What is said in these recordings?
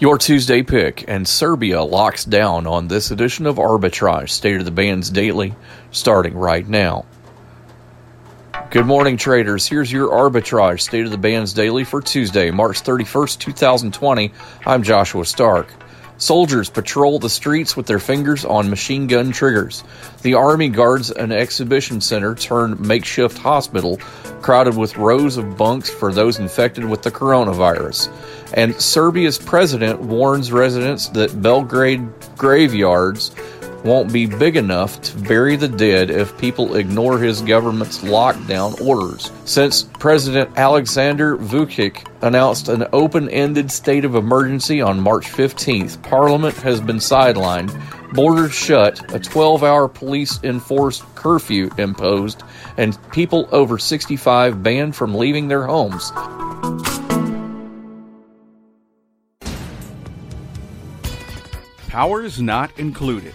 Your Tuesday pick, and Serbia locks down on this edition of Arbitrage State of the Bands Daily, starting right now. Good morning, traders. Here's your Arbitrage State of the Bands Daily for Tuesday, March 31st, 2020. I'm Joshua Stark. Soldiers patrol the streets with their fingers on machine gun triggers. The Army guards an exhibition center turned makeshift hospital crowded with rows of bunks for those infected with the coronavirus. And Serbia's president warns residents that Belgrade graveyards won't be big enough to bury the dead if people ignore his government's lockdown orders. Since President Alexander Vucic announced an open ended state of emergency on March 15th, Parliament has been sidelined, borders shut, a 12 hour police enforced curfew imposed, and people over 65 banned from leaving their homes. Powers Not Included,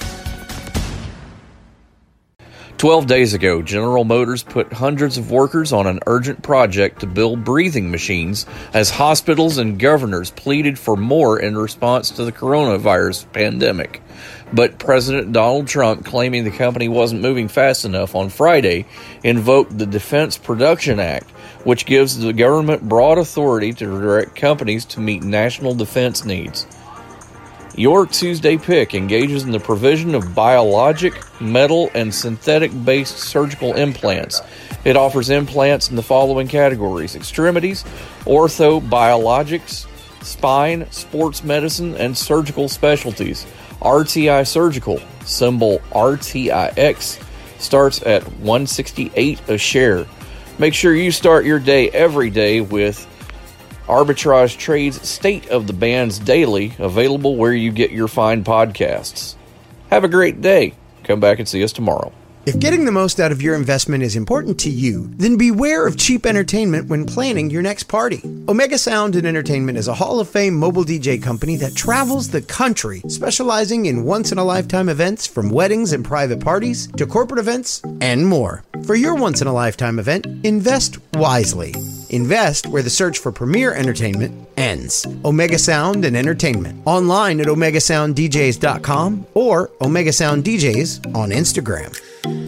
12 days ago, General Motors put hundreds of workers on an urgent project to build breathing machines as hospitals and governors pleaded for more in response to the coronavirus pandemic. But President Donald Trump, claiming the company wasn't moving fast enough on Friday, invoked the Defense Production Act, which gives the government broad authority to direct companies to meet national defense needs. Your Tuesday pick engages in the provision of biologic, metal, and synthetic based surgical implants. It offers implants in the following categories extremities, ortho, biologics, spine, sports medicine, and surgical specialties. RTI Surgical, symbol RTIX, starts at 168 a share. Make sure you start your day every day with Arbitrage Trades State of the Bands Daily, available where you get your fine podcasts. Have a great day. Come back and see us tomorrow. If getting the most out of your investment is important to you, then beware of cheap entertainment when planning your next party. Omega Sound and Entertainment is a Hall of Fame mobile DJ company that travels the country, specializing in once in a lifetime events from weddings and private parties to corporate events and more. For your once in a lifetime event, invest wisely. Invest where the search for premier entertainment ends. Omega Sound and Entertainment. Online at OmegaSoundDJs.com or Omega Sound DJs on Instagram.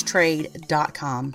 arbitragetrade.com.